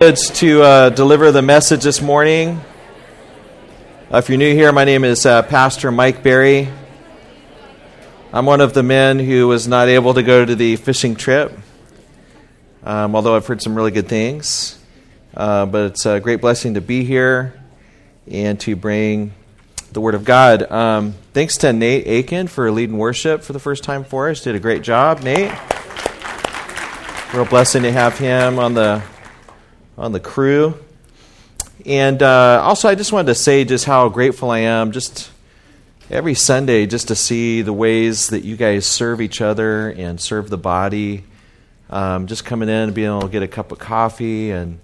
to uh, deliver the message this morning. Uh, if you're new here, my name is uh, Pastor Mike Berry. I'm one of the men who was not able to go to the fishing trip, um, although I've heard some really good things. Uh, but it's a great blessing to be here and to bring the Word of God. Um, thanks to Nate Aiken for leading worship for the first time for us. Did a great job, Nate. Real blessing to have him on the on the crew. And uh, also, I just wanted to say just how grateful I am just every Sunday just to see the ways that you guys serve each other and serve the body. Um, just coming in and being able to get a cup of coffee and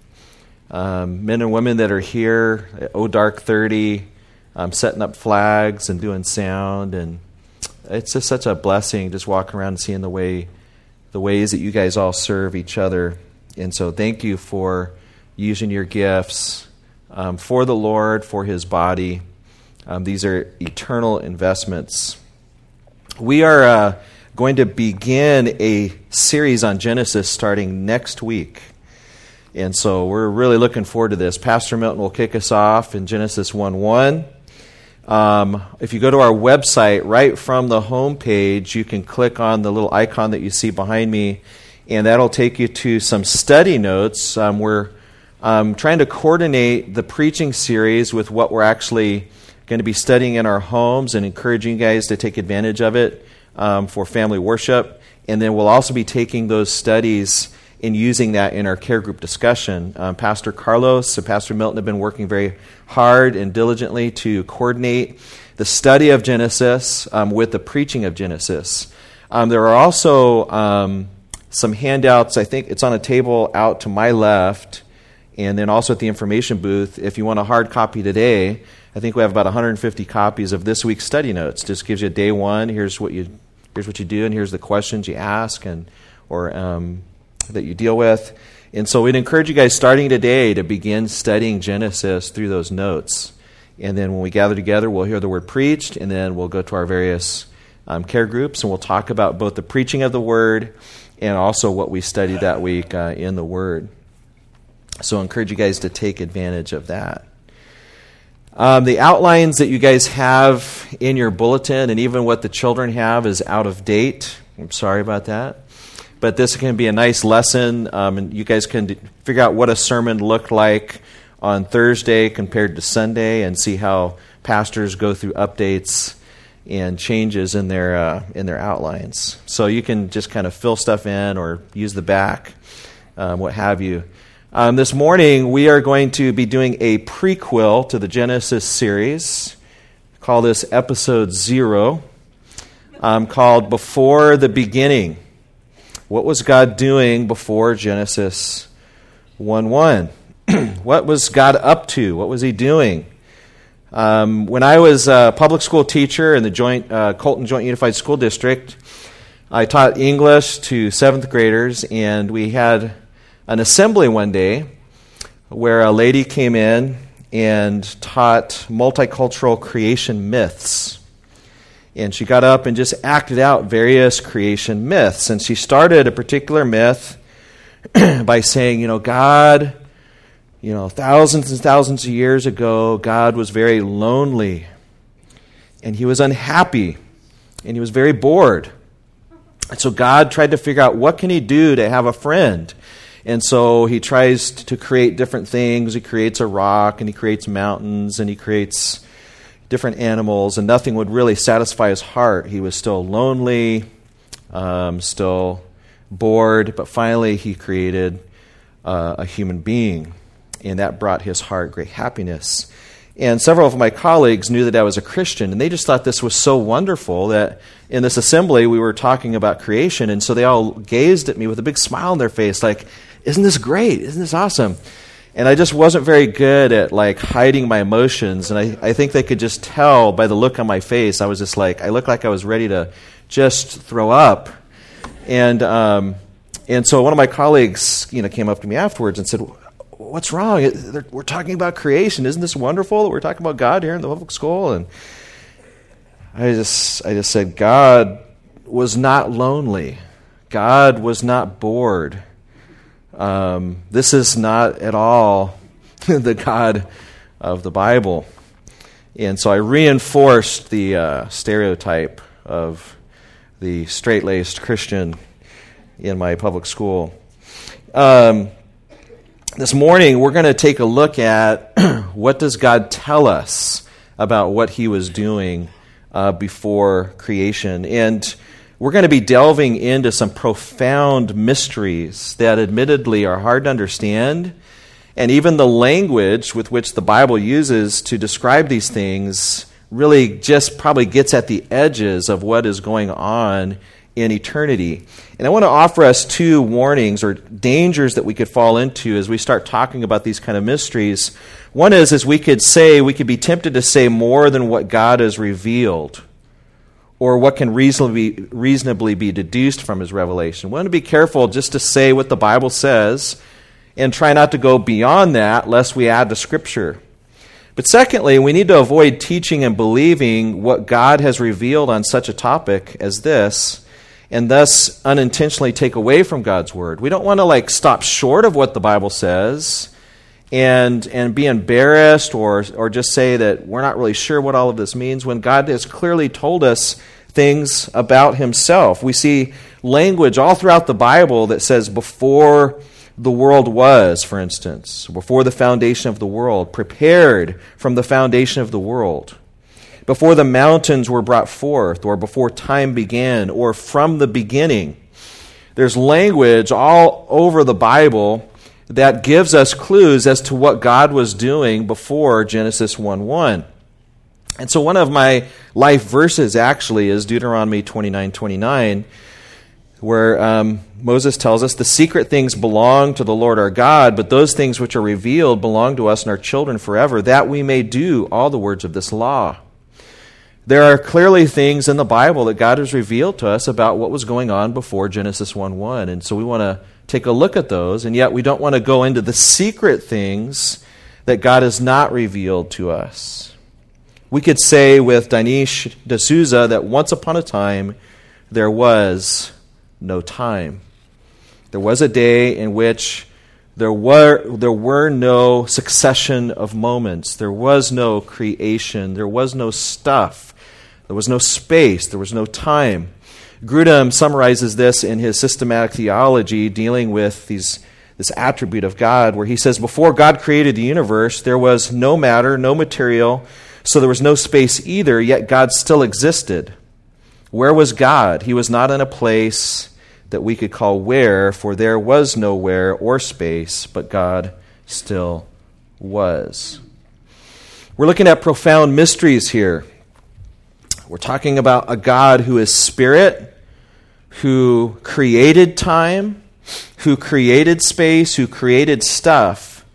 um, men and women that are here at O Dark 30, um, setting up flags and doing sound. And it's just such a blessing just walking around and seeing the way the ways that you guys all serve each other. And so thank you for using your gifts um, for the Lord, for His body. Um, these are eternal investments. We are uh, going to begin a series on Genesis starting next week. And so we're really looking forward to this. Pastor Milton will kick us off in Genesis 1 1. Um, if you go to our website, right from the home page, you can click on the little icon that you see behind me, and that'll take you to some study notes. Um, we're um, trying to coordinate the preaching series with what we're actually going to be studying in our homes and encouraging you guys to take advantage of it um, for family worship. And then we'll also be taking those studies and using that in our care group discussion. Um, Pastor Carlos and Pastor Milton have been working very hard and diligently to coordinate the study of Genesis um, with the preaching of Genesis. Um, there are also um, some handouts. I think it's on a table out to my left and then also at the information booth, if you want a hard copy today, I think we have about 150 copies of this week's study notes. Just gives you day one. Here's what you here's what you do, and here's the questions you ask, and or um, that you deal with. And so we'd encourage you guys starting today to begin studying Genesis through those notes. And then when we gather together, we'll hear the word preached, and then we'll go to our various um, care groups, and we'll talk about both the preaching of the word and also what we studied that week uh, in the word. So I encourage you guys to take advantage of that. Um, the outlines that you guys have in your bulletin and even what the children have is out of date. I'm sorry about that. But this can be a nice lesson, um, and you guys can d- figure out what a sermon looked like on Thursday compared to Sunday and see how pastors go through updates and changes in their, uh, in their outlines. So you can just kind of fill stuff in or use the back, um, what have you. Um, this morning, we are going to be doing a prequel to the Genesis series. Call this episode zero, um, called Before the Beginning. What was God doing before Genesis 1 1? what was God up to? What was He doing? Um, when I was a public school teacher in the joint, uh, Colton Joint Unified School District, I taught English to seventh graders, and we had an assembly one day where a lady came in and taught multicultural creation myths. And she got up and just acted out various creation myths. And she started a particular myth by saying, you know, God, you know, thousands and thousands of years ago, God was very lonely and he was unhappy and he was very bored. And so God tried to figure out what can he do to have a friend. And so he tries to create different things. He creates a rock and he creates mountains and he creates different animals, and nothing would really satisfy his heart. He was still lonely, um, still bored, but finally he created uh, a human being, and that brought his heart great happiness. And several of my colleagues knew that I was a Christian, and they just thought this was so wonderful that in this assembly we were talking about creation, and so they all gazed at me with a big smile on their face, like, isn't this great? Isn't this awesome? And I just wasn't very good at like hiding my emotions. And I, I think they could just tell by the look on my face. I was just like, I looked like I was ready to just throw up. And, um, and so one of my colleagues, you know, came up to me afterwards and said, what's wrong? We're talking about creation. Isn't this wonderful that we're talking about God here in the public school? And I just, I just said, God was not lonely. God was not bored. Um, this is not at all the God of the Bible. And so I reinforced the uh, stereotype of the straight laced Christian in my public school. Um, this morning, we're going to take a look at what does God tell us about what He was doing uh, before creation. And we're going to be delving into some profound mysteries that admittedly are hard to understand. And even the language with which the Bible uses to describe these things really just probably gets at the edges of what is going on in eternity. And I want to offer us two warnings or dangers that we could fall into as we start talking about these kind of mysteries. One is, as we could say, we could be tempted to say more than what God has revealed or what can reasonably, reasonably be deduced from his revelation. We want to be careful just to say what the Bible says and try not to go beyond that lest we add to Scripture. But secondly, we need to avoid teaching and believing what God has revealed on such a topic as this and thus unintentionally take away from God's word. We don't want to like stop short of what the Bible says and and be embarrassed or or just say that we're not really sure what all of this means when God has clearly told us things about himself. We see language all throughout the Bible that says before the world was, for instance, before the foundation of the world, prepared from the foundation of the world, before the mountains were brought forth, or before time began, or from the beginning. There's language all over the Bible that gives us clues as to what God was doing before Genesis 1 1. And so one of my life verses actually is Deuteronomy 29 29, where um, Moses tells us the secret things belong to the Lord our God, but those things which are revealed belong to us and our children forever, that we may do all the words of this law. There are clearly things in the Bible that God has revealed to us about what was going on before Genesis 1 1. And so we want to take a look at those, and yet we don't want to go into the secret things that God has not revealed to us. We could say with Dinesh D'Souza that once upon a time there was no time. There was a day in which there were, there were no succession of moments. There was no creation. There was no stuff. There was no space. There was no time. Grudem summarizes this in his systematic theology, dealing with these, this attribute of God, where he says, Before God created the universe, there was no matter, no material, so there was no space either, yet God still existed. Where was God? He was not in a place that we could call where, for there was no where or space, but God still was. We're looking at profound mysteries here. We're talking about a God who is spirit, who created time, who created space, who created stuff.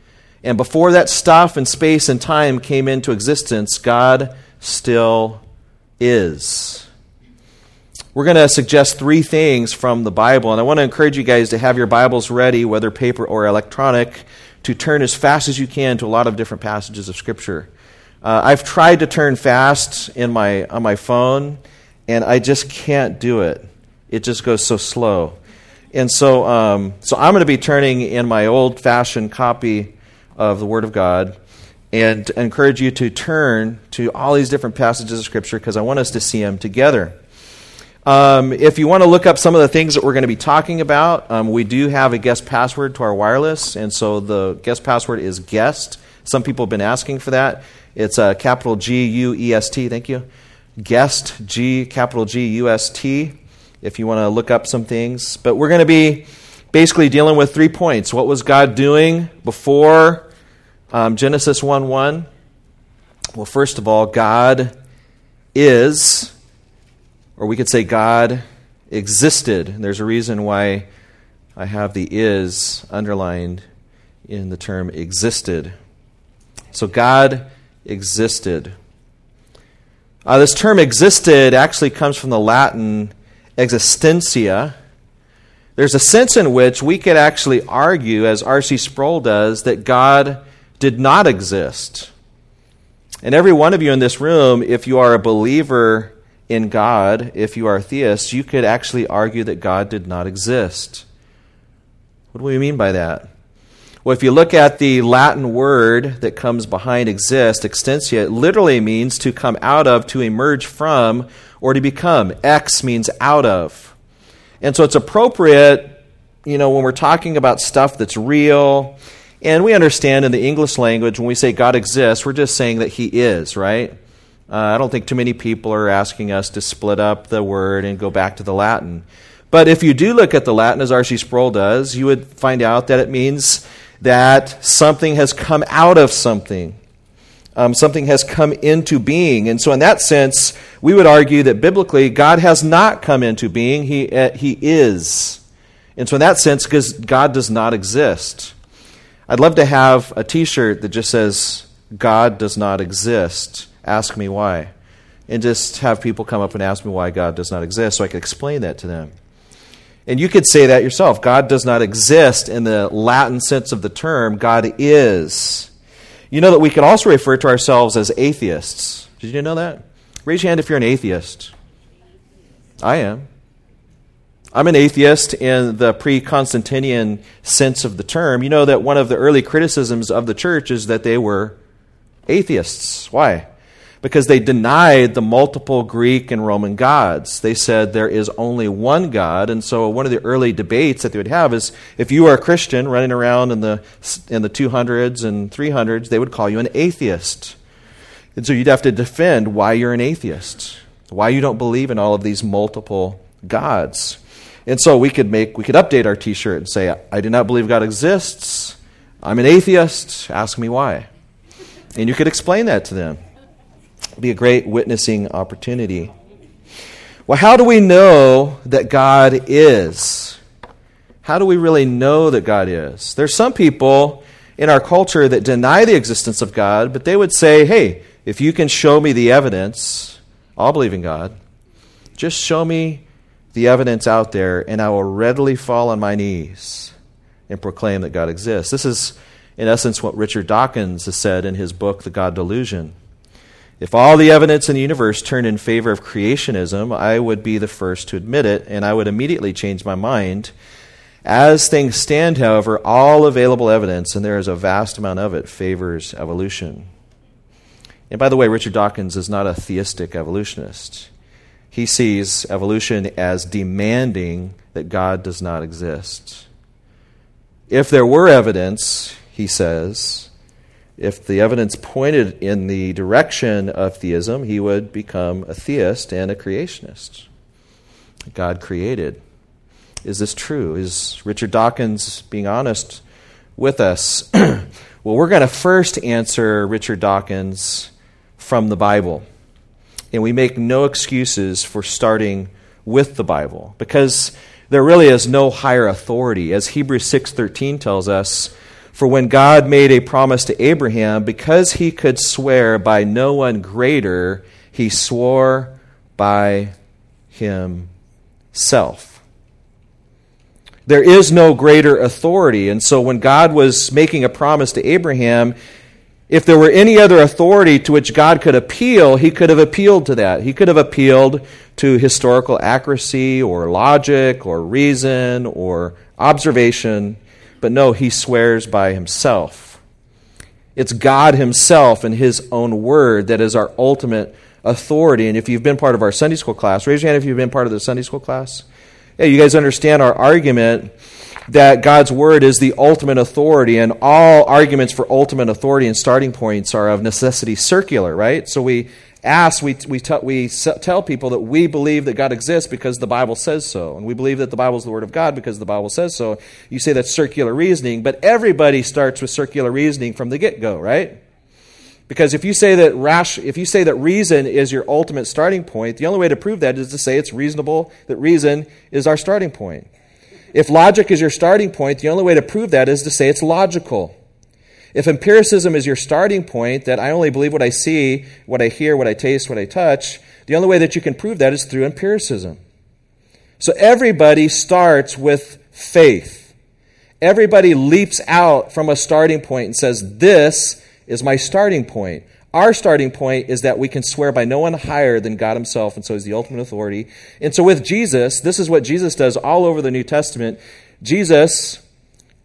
And before that stuff and space and time came into existence, God still is. We're going to suggest three things from the Bible, and I want to encourage you guys to have your Bibles ready, whether paper or electronic, to turn as fast as you can to a lot of different passages of Scripture. Uh, I've tried to turn fast in my, on my phone, and I just can't do it. It just goes so slow. And so, um, so I'm going to be turning in my old fashioned copy of the Word of God and encourage you to turn to all these different passages of Scripture because I want us to see them together. Um, if you want to look up some of the things that we're going to be talking about, um, we do have a guest password to our wireless, and so the guest password is guest. Some people have been asking for that. It's a uh, capital G U E S T. Thank you. Guest G capital G U S T. If you want to look up some things, but we're going to be basically dealing with three points. What was God doing before um, Genesis one one? Well, first of all, God is, or we could say God existed. And there's a reason why I have the is underlined in the term existed. So God existed. Uh, this term existed actually comes from the Latin existentia. There's a sense in which we could actually argue, as R.C. Sproul does, that God did not exist. And every one of you in this room, if you are a believer in God, if you are a theist, you could actually argue that God did not exist. What do we mean by that? Well, if you look at the Latin word that comes behind exist, extensia, it literally means to come out of, to emerge from, or to become. Ex means out of. And so it's appropriate, you know, when we're talking about stuff that's real, and we understand in the English language, when we say God exists, we're just saying that He is, right? Uh, I don't think too many people are asking us to split up the word and go back to the Latin. But if you do look at the Latin, as R.C. Sproul does, you would find out that it means that something has come out of something. Um, something has come into being. And so, in that sense, we would argue that biblically, God has not come into being, He, uh, he is. And so, in that sense, because God does not exist. I'd love to have a t shirt that just says, God does not exist. Ask me why. And just have people come up and ask me why God does not exist so I could explain that to them. And you could say that yourself. God does not exist in the Latin sense of the term, God is. You know that we can also refer to ourselves as atheists. Did you know that? Raise your hand if you're an atheist. I am. I'm an atheist in the pre Constantinian sense of the term. You know that one of the early criticisms of the church is that they were atheists. Why? Because they denied the multiple Greek and Roman gods. They said there is only one God. And so one of the early debates that they would have is if you are a Christian running around in the, in the 200s and 300s, they would call you an atheist. And so you'd have to defend why you're an atheist, why you don't believe in all of these multiple gods. And so we could make we could update our t-shirt and say I do not believe God exists. I'm an atheist. Ask me why. And you could explain that to them be a great witnessing opportunity. Well, how do we know that God is? How do we really know that God is? There's some people in our culture that deny the existence of God, but they would say, hey, if you can show me the evidence, I'll believe in God. Just show me the evidence out there, and I will readily fall on my knees and proclaim that God exists. This is, in essence, what Richard Dawkins has said in his book, The God Delusion. If all the evidence in the universe turned in favor of creationism, I would be the first to admit it, and I would immediately change my mind. As things stand, however, all available evidence, and there is a vast amount of it, favors evolution. And by the way, Richard Dawkins is not a theistic evolutionist. He sees evolution as demanding that God does not exist. If there were evidence, he says, if the evidence pointed in the direction of theism, he would become a theist and a creationist. God created. Is this true? Is Richard Dawkins being honest with us? well, we're going to first answer Richard Dawkins from the Bible. And we make no excuses for starting with the Bible because there really is no higher authority. As Hebrews 6:13 tells us, for when God made a promise to Abraham, because he could swear by no one greater, he swore by himself. There is no greater authority. And so when God was making a promise to Abraham, if there were any other authority to which God could appeal, he could have appealed to that. He could have appealed to historical accuracy or logic or reason or observation. But no, he swears by himself. It's God himself and his own word that is our ultimate authority. And if you've been part of our Sunday school class, raise your hand if you've been part of the Sunday school class. Yeah, you guys understand our argument that God's word is the ultimate authority, and all arguments for ultimate authority and starting points are of necessity circular, right? So we ask, we, we, t- we tell people that we believe that God exists because the Bible says so. And we believe that the Bible is the Word of God because the Bible says so. You say that's circular reasoning, but everybody starts with circular reasoning from the get go, right? Because if you say that rash, if you say that reason is your ultimate starting point, the only way to prove that is to say it's reasonable that reason is our starting point. If logic is your starting point, the only way to prove that is to say it's logical. If empiricism is your starting point, that I only believe what I see, what I hear, what I taste, what I touch, the only way that you can prove that is through empiricism. So everybody starts with faith. Everybody leaps out from a starting point and says, This is my starting point. Our starting point is that we can swear by no one higher than God Himself, and so He's the ultimate authority. And so with Jesus, this is what Jesus does all over the New Testament. Jesus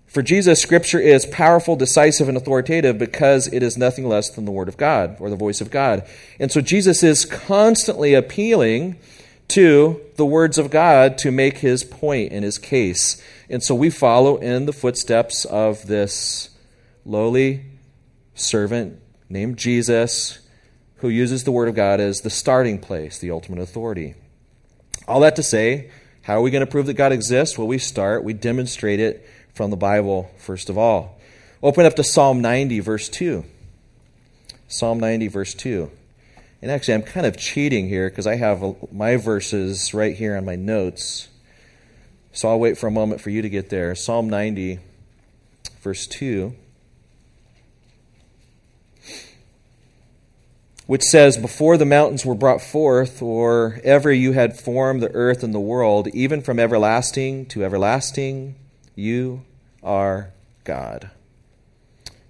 For Jesus, Scripture is powerful, decisive, and authoritative because it is nothing less than the Word of God or the voice of God. And so Jesus is constantly appealing to the words of God to make his point in his case. And so we follow in the footsteps of this lowly servant named Jesus who uses the Word of God as the starting place, the ultimate authority. All that to say, how are we going to prove that God exists? Well, we start, we demonstrate it from the Bible, first of all. Open up to Psalm 90, verse 2. Psalm 90, verse 2. And actually, I'm kind of cheating here because I have my verses right here on my notes. So I'll wait for a moment for you to get there. Psalm 90, verse 2. which says, Before the mountains were brought forth, or ever you had formed the earth and the world, even from everlasting to everlasting, you are God.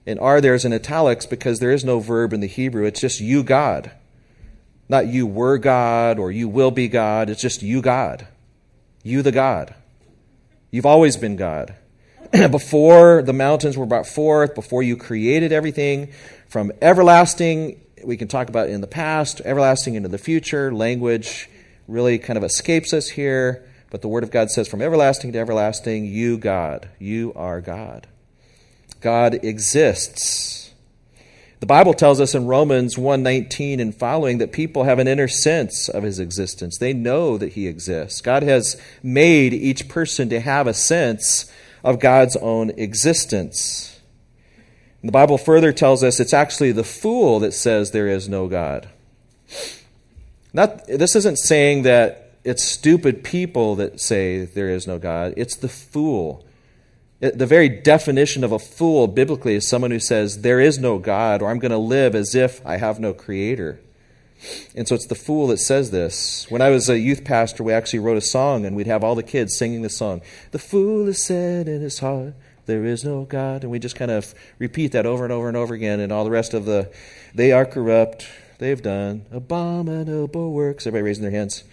And are there's in italics because there is no verb in the Hebrew. It's just you, God. Not you were God or you will be God. It's just you, God. You, the God. You've always been God. before the mountains were brought forth, before you created everything, from everlasting we can talk about in the past, everlasting into the future. Language really kind of escapes us here, but the Word of God says, from everlasting to everlasting, you, God, you are God. God exists. The Bible tells us in Romans 1:19 and following that people have an inner sense of his existence. They know that he exists. God has made each person to have a sense of God's own existence. The Bible further tells us it's actually the fool that says there is no God. Not, this isn't saying that it's stupid people that say there is no God, it's the fool. It, the very definition of a fool biblically is someone who says, There is no God, or I'm going to live as if I have no creator. And so it's the fool that says this. When I was a youth pastor, we actually wrote a song, and we'd have all the kids singing the song. The fool is said in his heart, there is no God. And we just kind of repeat that over and over and over again. And all the rest of the, they are corrupt. They've done abominable works. Everybody raising their hands.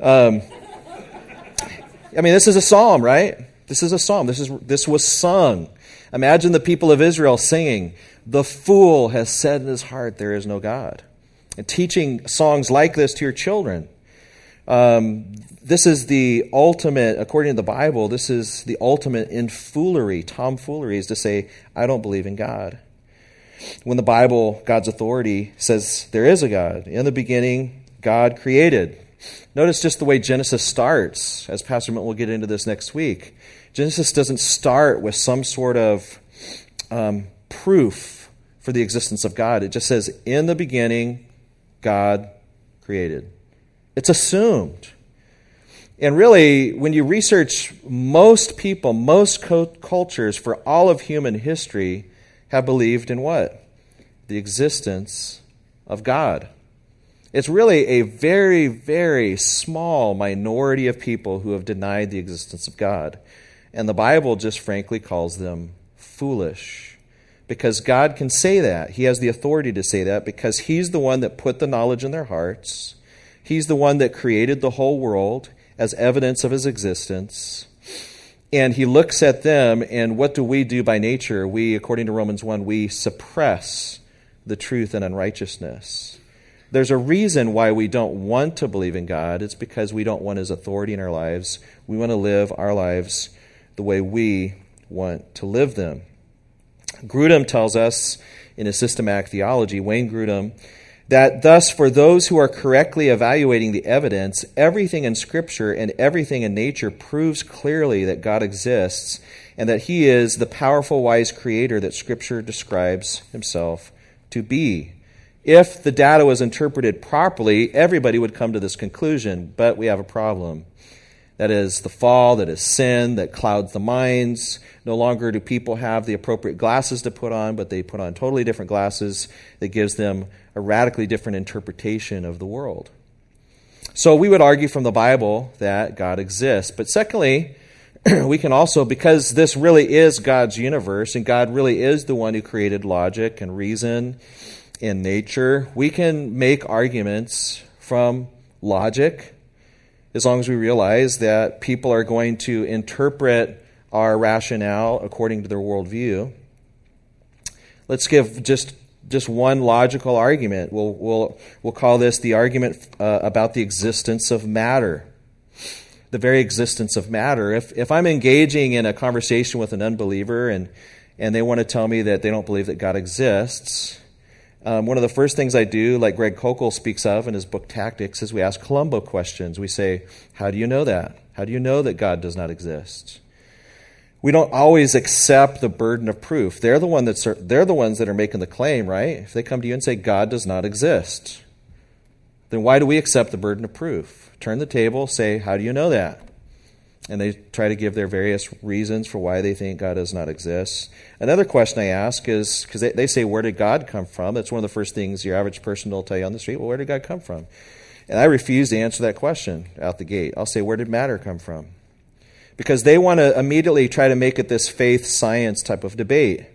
Um, I mean, this is a psalm, right? This is a psalm. This, is, this was sung. Imagine the people of Israel singing, The fool has said in his heart, There is no God. And teaching songs like this to your children. Um, this is the ultimate, according to the Bible, this is the ultimate in foolery. Tomfoolery is to say, I don't believe in God. When the Bible, God's authority, says there is a God. In the beginning, God created. Notice just the way Genesis starts, as Pastor Milton will get into this next week. Genesis doesn't start with some sort of um, proof for the existence of God. It just says, In the beginning, God created. It's assumed. And really, when you research most people, most cultures for all of human history have believed in what? The existence of God. It's really a very, very small minority of people who have denied the existence of God. And the Bible just frankly calls them foolish. Because God can say that. He has the authority to say that because He's the one that put the knowledge in their hearts. He's the one that created the whole world as evidence of his existence. And he looks at them, and what do we do by nature? We, according to Romans 1, we suppress the truth and unrighteousness. There's a reason why we don't want to believe in God. It's because we don't want his authority in our lives. We want to live our lives the way we want to live them. Grudem tells us in his systematic theology, Wayne Grudem, that thus, for those who are correctly evaluating the evidence, everything in Scripture and everything in nature proves clearly that God exists and that He is the powerful, wise Creator that Scripture describes Himself to be. If the data was interpreted properly, everybody would come to this conclusion, but we have a problem. That is the fall, that is sin, that clouds the minds. No longer do people have the appropriate glasses to put on, but they put on totally different glasses that gives them a radically different interpretation of the world. So we would argue from the Bible that God exists. But secondly, we can also, because this really is God's universe and God really is the one who created logic and reason in nature, we can make arguments from logic as long as we realize that people are going to interpret our rationale according to their worldview. Let's give just just one logical argument. We'll, we'll, we'll call this the argument uh, about the existence of matter. The very existence of matter. If, if I'm engaging in a conversation with an unbeliever and, and they want to tell me that they don't believe that God exists, um, one of the first things I do, like Greg Koukl speaks of in his book Tactics, is we ask Columbo questions. We say, How do you know that? How do you know that God does not exist? we don't always accept the burden of proof. They're the, one that's, they're the ones that are making the claim, right? If they come to you and say God does not exist, then why do we accept the burden of proof? Turn the table, say, How do you know that? And they try to give their various reasons for why they think God does not exist. Another question I ask is because they, they say, Where did God come from? That's one of the first things your average person will tell you on the street. Well, where did God come from? And I refuse to answer that question out the gate. I'll say, Where did matter come from? because they want to immediately try to make it this faith science type of debate.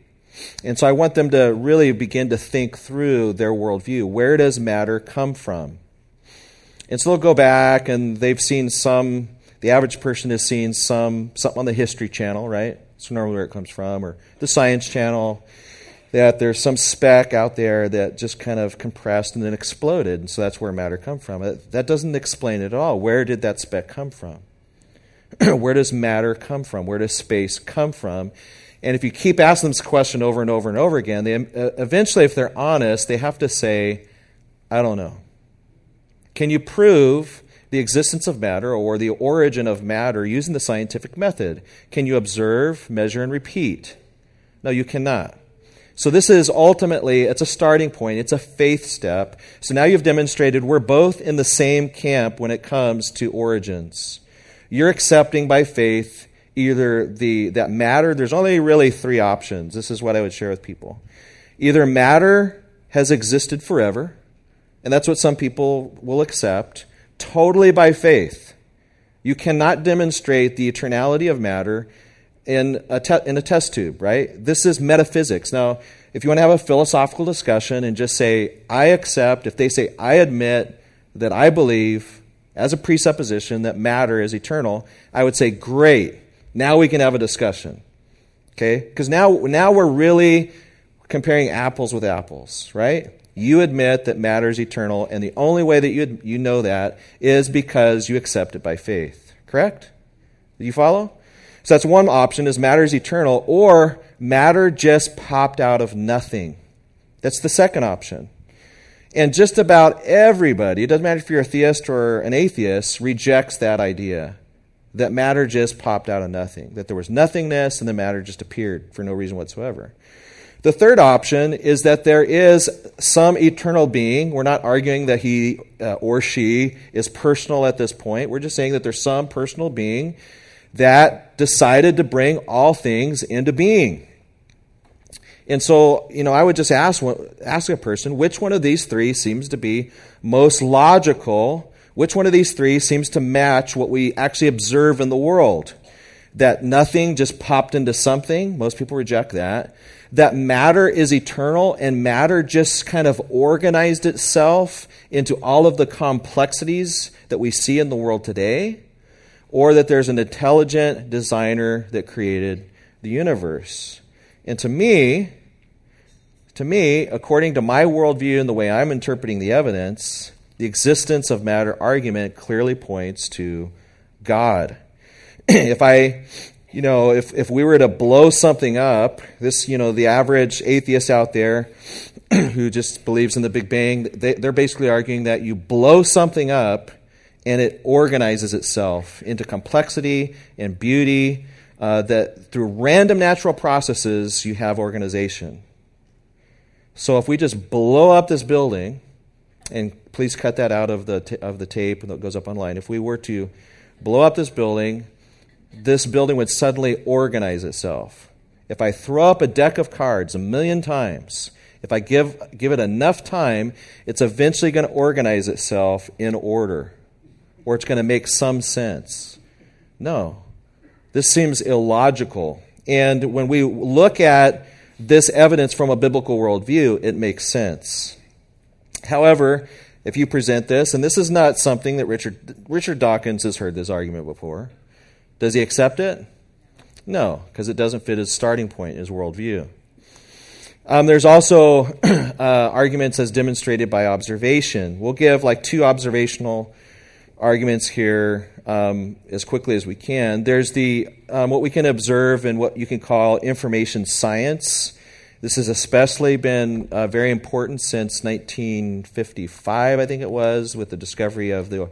And so I want them to really begin to think through their worldview. Where does matter come from? And so they'll go back and they've seen some, the average person has seen some, something on the History Channel, right? That's normally where it comes from, or the Science Channel, that there's some speck out there that just kind of compressed and then exploded. And so that's where matter come from. That doesn't explain it at all. Where did that speck come from? where does matter come from? Where does space come from? And if you keep asking this question over and over and over again, they, uh, eventually, if they're honest, they have to say, I don't know. Can you prove the existence of matter or the origin of matter using the scientific method? Can you observe, measure, and repeat? No, you cannot. So this is ultimately it's a starting point. It's a faith step. So now you've demonstrated we're both in the same camp when it comes to origins you're accepting by faith either the that matter there's only really three options this is what i would share with people either matter has existed forever and that's what some people will accept totally by faith you cannot demonstrate the eternality of matter in a, te- in a test tube right this is metaphysics now if you want to have a philosophical discussion and just say i accept if they say i admit that i believe as a presupposition that matter is eternal, I would say, great, now we can have a discussion. Okay? Because now, now we're really comparing apples with apples, right? You admit that matter is eternal, and the only way that you, you know that is because you accept it by faith. Correct? Do you follow? So that's one option is matter is eternal, or matter just popped out of nothing. That's the second option. And just about everybody, it doesn't matter if you're a theist or an atheist, rejects that idea that matter just popped out of nothing, that there was nothingness and the matter just appeared for no reason whatsoever. The third option is that there is some eternal being. We're not arguing that he uh, or she is personal at this point. We're just saying that there's some personal being that decided to bring all things into being. And so, you know, I would just ask, ask a person which one of these three seems to be most logical? Which one of these three seems to match what we actually observe in the world? That nothing just popped into something. Most people reject that. That matter is eternal and matter just kind of organized itself into all of the complexities that we see in the world today. Or that there's an intelligent designer that created the universe. And to me, to me, according to my worldview and the way I'm interpreting the evidence, the existence of matter argument clearly points to God. if I, you know, if, if we were to blow something up, this, you know, the average atheist out there who just believes in the Big Bang, they, they're basically arguing that you blow something up and it organizes itself into complexity and beauty, uh, that through random natural processes you have organization. So if we just blow up this building, and please cut that out of the, t- of the tape that goes up online. If we were to blow up this building, this building would suddenly organize itself. If I throw up a deck of cards a million times, if I give, give it enough time, it's eventually going to organize itself in order, or it's going to make some sense. No, this seems illogical. And when we look at this evidence from a biblical worldview, it makes sense. However, if you present this, and this is not something that Richard, Richard Dawkins has heard this argument before, does he accept it? No, because it doesn't fit his starting point, his worldview. Um, there's also uh, arguments as demonstrated by observation. We'll give like two observational arguments here um, as quickly as we can. There's the um, what we can observe and what you can call information science. This has especially been uh, very important since 1955, I think it was, with the discovery of the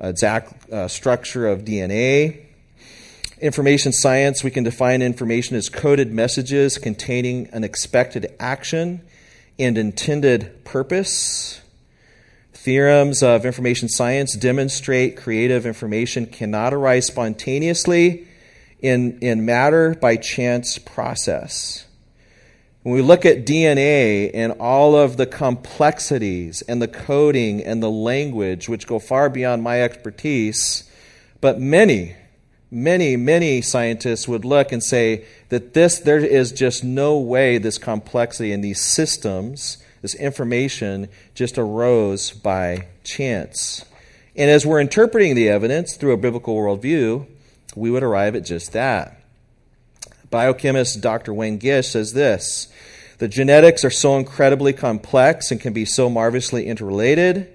exact uh, structure of DNA. Information science, we can define information as coded messages containing an expected action and intended purpose. Theorems of information science demonstrate creative information cannot arise spontaneously in, in matter by chance process. When we look at DNA and all of the complexities and the coding and the language, which go far beyond my expertise, but many, many, many scientists would look and say that this, there is just no way this complexity in these systems this information just arose by chance. And as we're interpreting the evidence through a biblical worldview, we would arrive at just that. Biochemist Dr. Duane Gish says this The genetics are so incredibly complex and can be so marvelously interrelated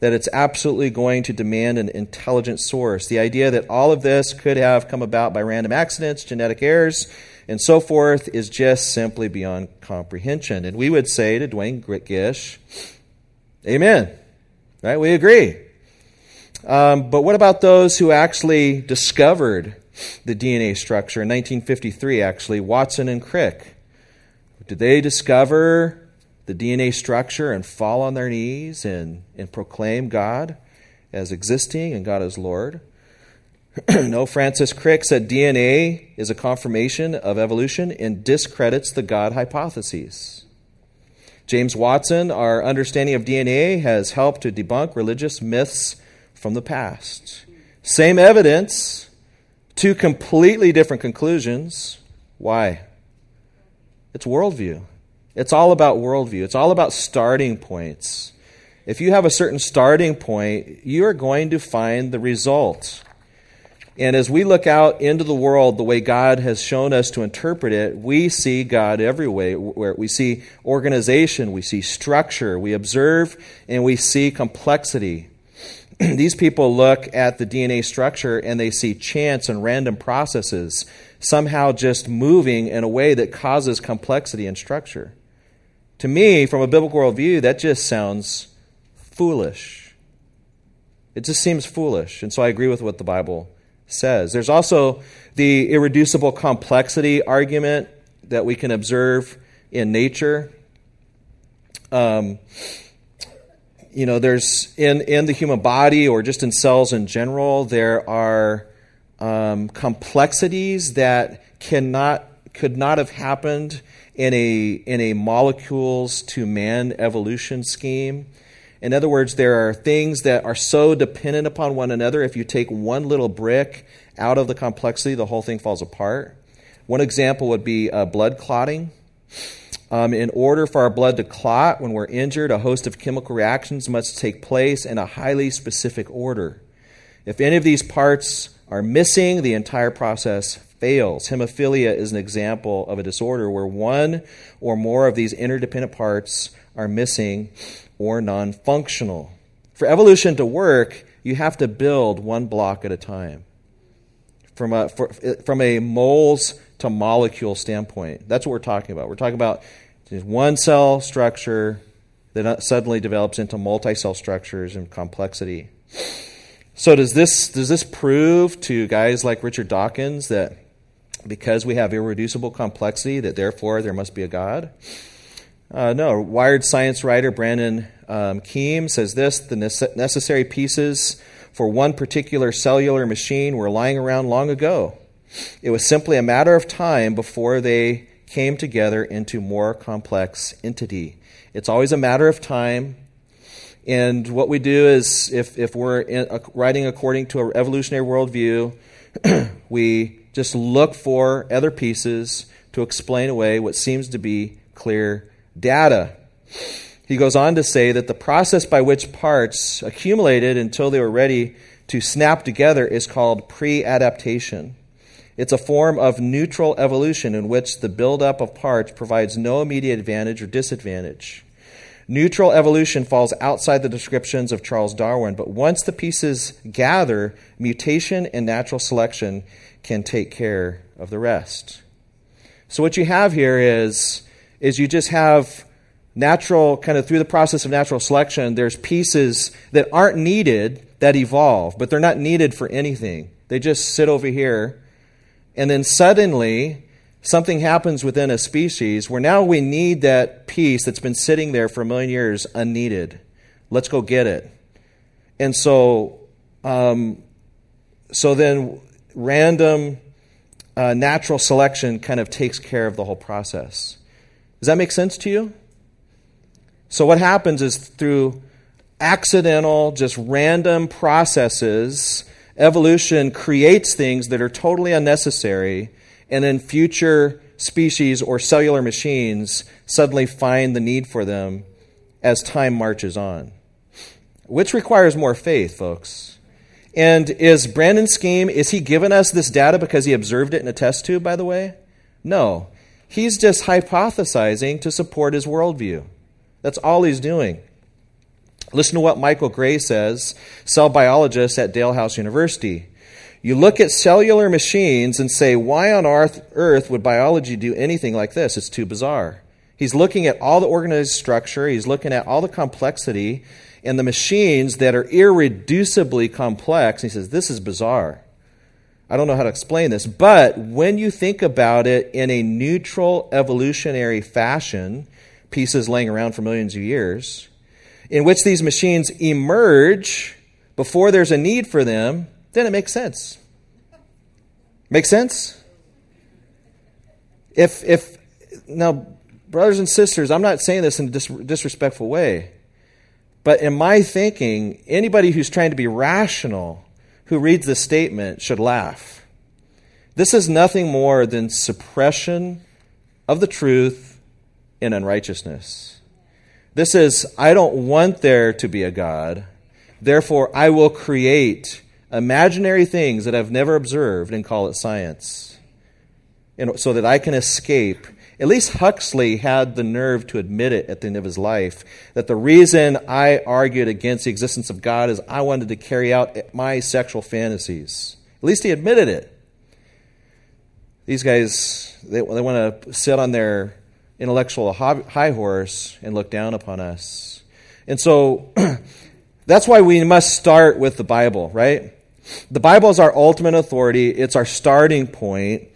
that it's absolutely going to demand an intelligent source. The idea that all of this could have come about by random accidents, genetic errors, and so forth is just simply beyond comprehension. And we would say to Duane Gish, Amen. Right? We agree. Um, but what about those who actually discovered the DNA structure in 1953, actually, Watson and Crick? Did they discover the DNA structure and fall on their knees and, and proclaim God as existing and God as Lord? no, Francis Crick said DNA is a confirmation of evolution and discredits the God hypotheses. James Watson, our understanding of DNA has helped to debunk religious myths from the past. Same evidence, two completely different conclusions. Why? It's worldview. It's all about worldview, it's all about starting points. If you have a certain starting point, you are going to find the result. And as we look out into the world the way God has shown us to interpret it, we see God everywhere. Where we see organization, we see structure, we observe, and we see complexity. These people look at the DNA structure and they see chance and random processes somehow just moving in a way that causes complexity and structure. To me, from a biblical worldview, that just sounds foolish. It just seems foolish. And so I agree with what the Bible says. There's also the irreducible complexity argument that we can observe in nature. Um, you know, there's in, in the human body or just in cells in general, there are um, complexities that cannot could not have happened in a in a molecules to man evolution scheme. In other words, there are things that are so dependent upon one another. If you take one little brick out of the complexity, the whole thing falls apart. One example would be uh, blood clotting. Um, in order for our blood to clot when we're injured, a host of chemical reactions must take place in a highly specific order. If any of these parts are missing, the entire process fails. Hemophilia is an example of a disorder where one or more of these interdependent parts are missing or non functional. For evolution to work, you have to build one block at a time. From a, for, from a moles to molecule standpoint, that's what we're talking about. We're talking about one cell structure that uh, suddenly develops into multi cell structures and complexity. So does this does this prove to guys like Richard Dawkins that because we have irreducible complexity that therefore there must be a God? Uh, no, Wired Science writer Brandon um, Keim says this the necessary pieces for one particular cellular machine were lying around long ago. It was simply a matter of time before they came together into more complex entity. It's always a matter of time. And what we do is, if, if we're in, uh, writing according to an evolutionary worldview, we just look for other pieces to explain away what seems to be clear data. He goes on to say that the process by which parts accumulated until they were ready to snap together is called pre adaptation. It's a form of neutral evolution in which the buildup of parts provides no immediate advantage or disadvantage. Neutral evolution falls outside the descriptions of Charles Darwin, but once the pieces gather, mutation and natural selection can take care of the rest. So what you have here is is you just have natural kind of through the process of natural selection there's pieces that aren't needed that evolve, but they're not needed for anything. They just sit over here and then suddenly something happens within a species where now we need that piece that's been sitting there for a million years unneeded. Let's go get it. And so, um, so then random uh, natural selection kind of takes care of the whole process. Does that make sense to you? So, what happens is through accidental, just random processes, evolution creates things that are totally unnecessary, and then future species or cellular machines suddenly find the need for them as time marches on. Which requires more faith, folks. And is Brandon's scheme, is he giving us this data because he observed it in a test tube, by the way? No. He's just hypothesizing to support his worldview. That's all he's doing. Listen to what Michael Gray says, cell biologist at Dalhousie University. You look at cellular machines and say, why on earth would biology do anything like this? It's too bizarre. He's looking at all the organized structure, he's looking at all the complexity, and the machines that are irreducibly complex. He says, This is bizarre. I don't know how to explain this, but when you think about it in a neutral evolutionary fashion, pieces laying around for millions of years, in which these machines emerge before there's a need for them, then it makes sense. Make sense? If, if, now, brothers and sisters, I'm not saying this in a dis- disrespectful way. But in my thinking, anybody who's trying to be rational who reads this statement should laugh. This is nothing more than suppression of the truth in unrighteousness. This is, I don't want there to be a God, therefore I will create imaginary things that I've never observed and call it science, so that I can escape at least Huxley had the nerve to admit it at the end of his life that the reason I argued against the existence of God is I wanted to carry out my sexual fantasies. At least he admitted it. These guys, they, they want to sit on their intellectual high horse and look down upon us. And so that's why we must start with the Bible, right? The Bible is our ultimate authority, it's our starting point.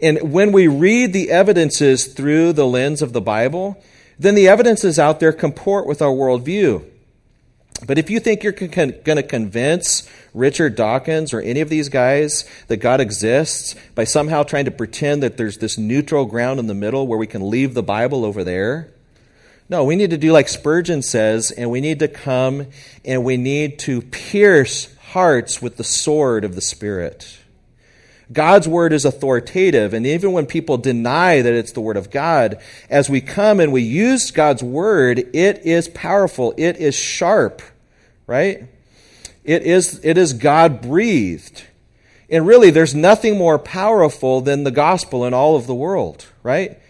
And when we read the evidences through the lens of the Bible, then the evidences out there comport with our worldview. But if you think you're going to convince Richard Dawkins or any of these guys that God exists by somehow trying to pretend that there's this neutral ground in the middle where we can leave the Bible over there, no, we need to do like Spurgeon says, and we need to come and we need to pierce hearts with the sword of the Spirit. God's word is authoritative, and even when people deny that it's the word of God, as we come and we use God's word, it is powerful, it is sharp, right? It is, it is God breathed. And really, there's nothing more powerful than the gospel in all of the world, right?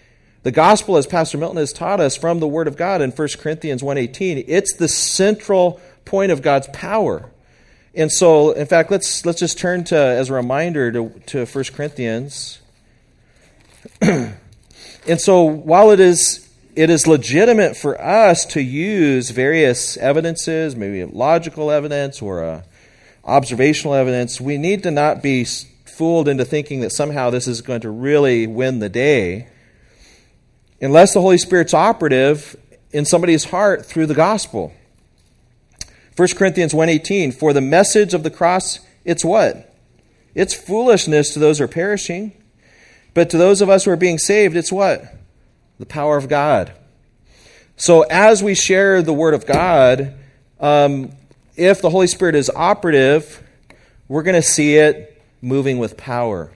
The gospel, as Pastor Milton has taught us from the Word of God in 1 Corinthians 1.18, it's the central point of God's power. And so, in fact, let's let's just turn to as a reminder to to 1 Corinthians. and so, while it is it is legitimate for us to use various evidences, maybe logical evidence or a observational evidence, we need to not be fooled into thinking that somehow this is going to really win the day unless the Holy Spirit's operative in somebody's heart through the gospel. 1 Corinthians 1:18 For the message of the cross it's what? It's foolishness to those who are perishing, but to those of us who are being saved it's what? The power of God. So as we share the word of God, um, if the Holy Spirit is operative, we're going to see it moving with power.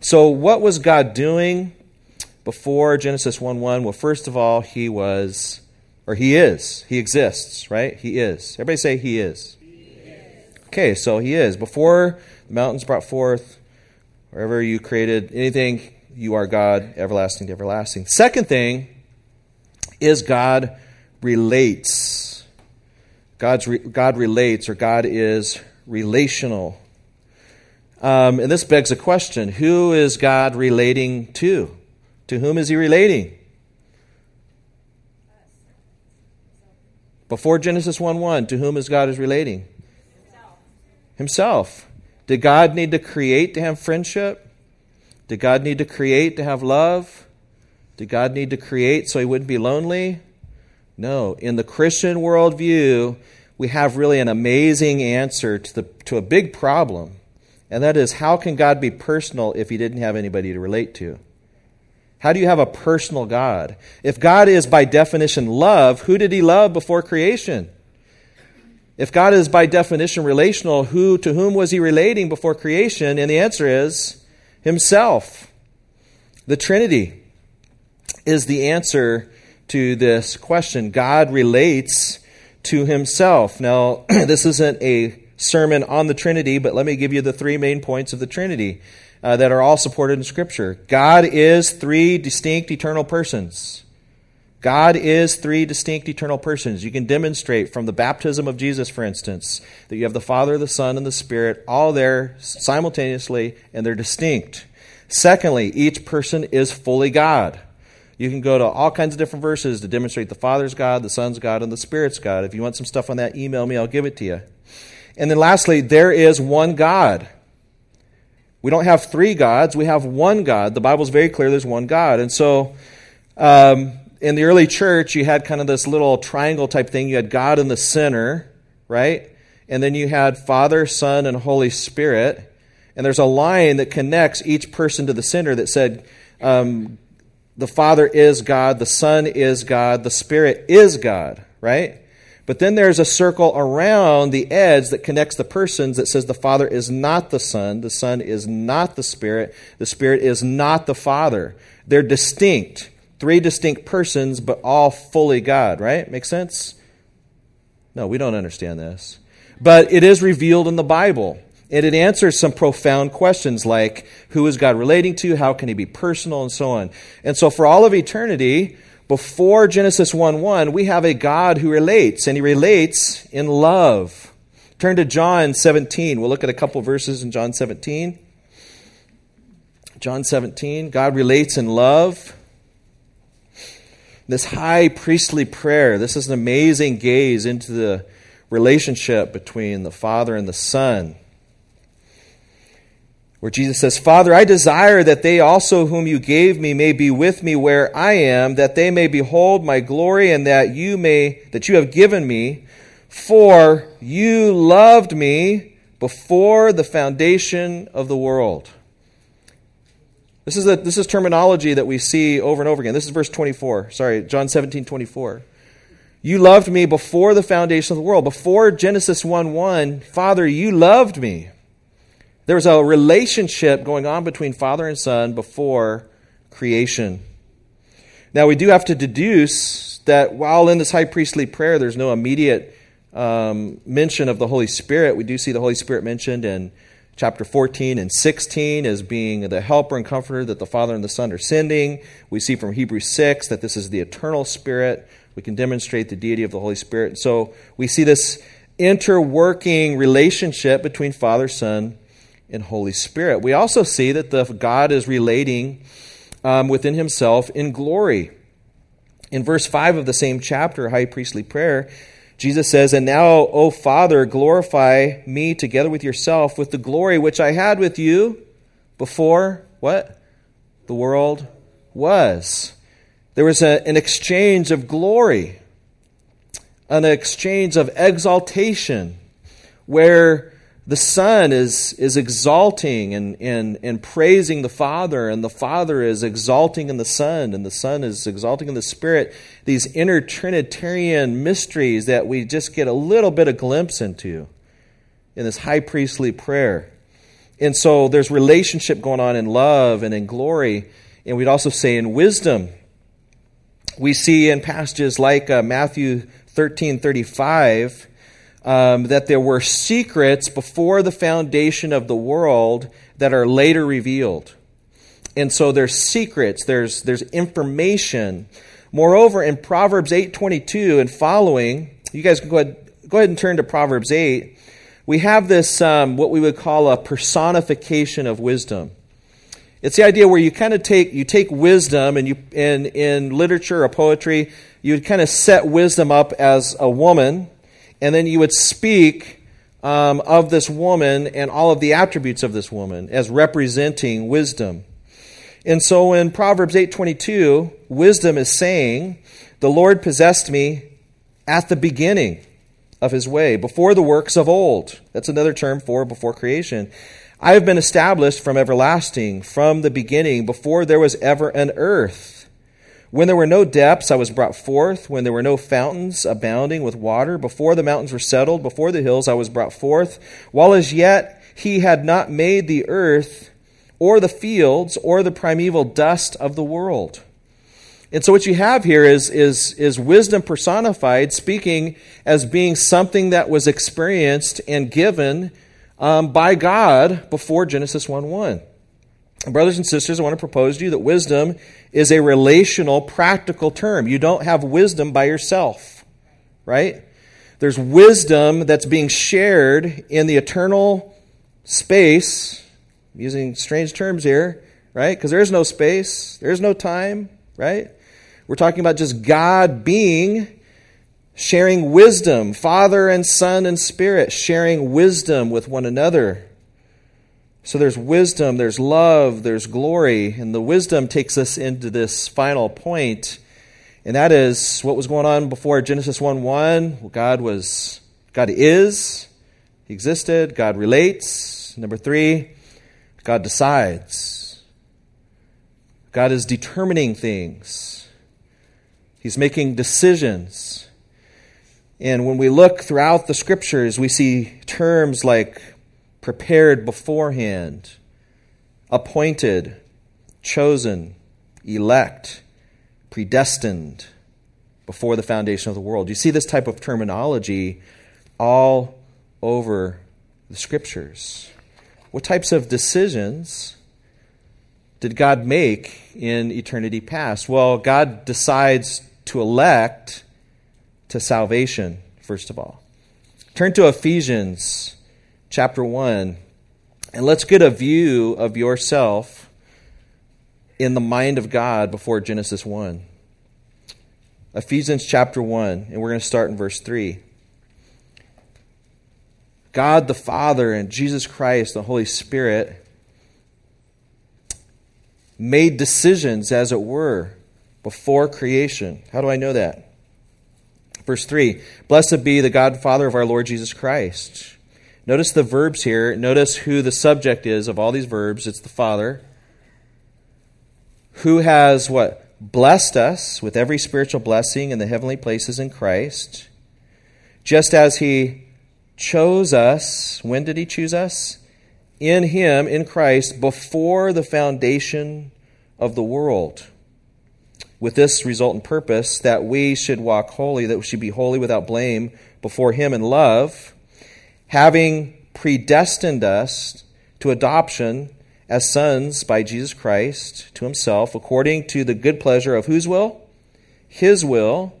So what was God doing before Genesis 1 1? Well, first of all, he was or he is. He exists, right? He is. Everybody say he is. Okay, so he is. Before the mountains brought forth, Wherever you created anything, you are God, everlasting to everlasting. Second thing is God relates. God's re- God relates, or God is relational. Um, and this begs a question who is God relating to? To whom is he relating? Before Genesis 1 1, to whom is God is relating? Himself. Himself. Did God need to create to have friendship? Did God need to create to have love? Did God need to create so he wouldn't be lonely? No. In the Christian worldview, we have really an amazing answer to, the, to a big problem. And that is how can God be personal if he didn't have anybody to relate to? How do you have a personal God? If God is by definition love, who did he love before creation? If God is by definition relational, who to whom was he relating before creation? And the answer is himself. The Trinity is the answer to this question. God relates to himself. Now, this isn't a sermon on the Trinity, but let me give you the three main points of the Trinity uh, that are all supported in Scripture. God is three distinct eternal persons. God is three distinct eternal persons. You can demonstrate from the baptism of Jesus, for instance, that you have the Father, the Son, and the Spirit all there simultaneously, and they're distinct. Secondly, each person is fully God. You can go to all kinds of different verses to demonstrate the Father's God, the Son's God, and the Spirit's God. If you want some stuff on that, email me, I'll give it to you. And then lastly, there is one God. We don't have three gods, we have one God. The Bible's very clear there's one God. And so, um, in the early church, you had kind of this little triangle type thing. You had God in the center, right? And then you had Father, Son, and Holy Spirit. And there's a line that connects each person to the center that said, um, the Father is God, the Son is God, the Spirit is God, right? But then there's a circle around the edge that connects the persons that says the Father is not the Son, the Son is not the Spirit, the Spirit is not the Father. They're distinct. Three distinct persons, but all fully God, right? Make sense? No, we don't understand this. But it is revealed in the Bible. And it answers some profound questions like who is God relating to? How can he be personal? And so on. And so for all of eternity, before Genesis 1 1, we have a God who relates, and he relates in love. Turn to John 17. We'll look at a couple verses in John 17. John 17, God relates in love. This high priestly prayer, this is an amazing gaze into the relationship between the Father and the Son where Jesus says, Father, I desire that they also whom you gave me may be with me where I am, that they may behold my glory and that you may, that you have given me, for you loved me before the foundation of the world. This is, a, this is terminology that we see over and over again. This is verse 24. Sorry, John 17, 24. You loved me before the foundation of the world. Before Genesis 1 1, Father, you loved me. There was a relationship going on between Father and Son before creation. Now, we do have to deduce that while in this high priestly prayer, there's no immediate um, mention of the Holy Spirit. We do see the Holy Spirit mentioned in chapter 14 and 16 as being the helper and comforter that the Father and the Son are sending. We see from Hebrews 6 that this is the eternal Spirit. We can demonstrate the deity of the Holy Spirit. So we see this interworking relationship between Father, Son, and Holy Spirit. We also see that the God is relating um, within himself in glory. In verse 5 of the same chapter, high priestly prayer, Jesus says, And now, O Father, glorify me together with yourself with the glory which I had with you before what? The world was. There was a, an exchange of glory, an exchange of exaltation, where the Son is, is exalting and, and, and praising the Father, and the Father is exalting in the Son, and the Son is exalting in the Spirit. These inner Trinitarian mysteries that we just get a little bit of glimpse into in this high priestly prayer. And so there's relationship going on in love and in glory, and we'd also say in wisdom. We see in passages like uh, Matthew 13 35 um, that there were secrets before the foundation of the world that are later revealed. And so there's secrets, there's, there's information. Moreover, in Proverbs 8.22 and following, you guys can go ahead, go ahead and turn to Proverbs 8. We have this, um, what we would call a personification of wisdom. It's the idea where you kind of take you take wisdom and you in in literature or poetry you would kind of set wisdom up as a woman, and then you would speak um, of this woman and all of the attributes of this woman as representing wisdom. And so in Proverbs 8:22, wisdom is saying, "The Lord possessed me at the beginning of his way, before the works of old." That's another term for before creation. I have been established from everlasting, from the beginning, before there was ever an earth. When there were no depths, I was brought forth. When there were no fountains abounding with water, before the mountains were settled, before the hills, I was brought forth. While as yet he had not made the earth, or the fields, or the primeval dust of the world. And so what you have here is, is, is wisdom personified, speaking as being something that was experienced and given um, by God before Genesis 1 1. Brothers and sisters, I want to propose to you that wisdom is a relational, practical term. You don't have wisdom by yourself, right? There's wisdom that's being shared in the eternal space, using strange terms here, right? Because there's no space, there's no time, right? We're talking about just God being sharing wisdom, Father and Son and Spirit, sharing wisdom with one another. So there's wisdom, there's love, there's glory, and the wisdom takes us into this final point, and that is what was going on before Genesis 1 1. God was, God is, He existed, God relates. Number three, God decides. God is determining things. He's making decisions. And when we look throughout the scriptures, we see terms like prepared beforehand, appointed, chosen, elect, predestined before the foundation of the world. You see this type of terminology all over the scriptures. What types of decisions did God make in eternity past? Well, God decides to elect to salvation, first of all. Turn to Ephesians chapter 1, and let's get a view of yourself in the mind of God before Genesis 1. Ephesians chapter 1, and we're going to start in verse 3. God the Father and Jesus Christ, the Holy Spirit, made decisions, as it were, before creation. How do I know that? Verse 3 Blessed be the God and Father of our Lord Jesus Christ. Notice the verbs here. Notice who the subject is of all these verbs. It's the Father. Who has what? Blessed us with every spiritual blessing in the heavenly places in Christ. Just as He chose us. When did He choose us? In Him, in Christ, before the foundation of the world with this resultant purpose that we should walk holy, that we should be holy without blame before Him in love, having predestined us to adoption as sons by Jesus Christ to Himself, according to the good pleasure of whose will? His will.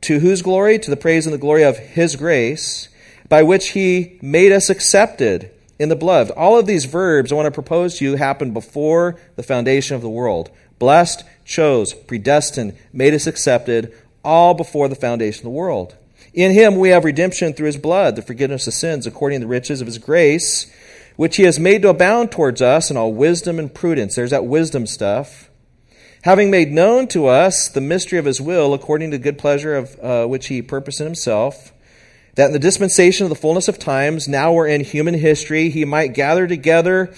To whose glory? To the praise and the glory of His grace, by which He made us accepted in the blood. All of these verbs I want to propose to you happened before the foundation of the world. Blessed, chose, predestined, made us accepted, all before the foundation of the world. In him we have redemption through his blood, the forgiveness of sins, according to the riches of his grace, which he has made to abound towards us in all wisdom and prudence. There's that wisdom stuff. Having made known to us the mystery of his will, according to the good pleasure of uh, which he purposed in himself, that in the dispensation of the fullness of times, now we're in human history, he might gather together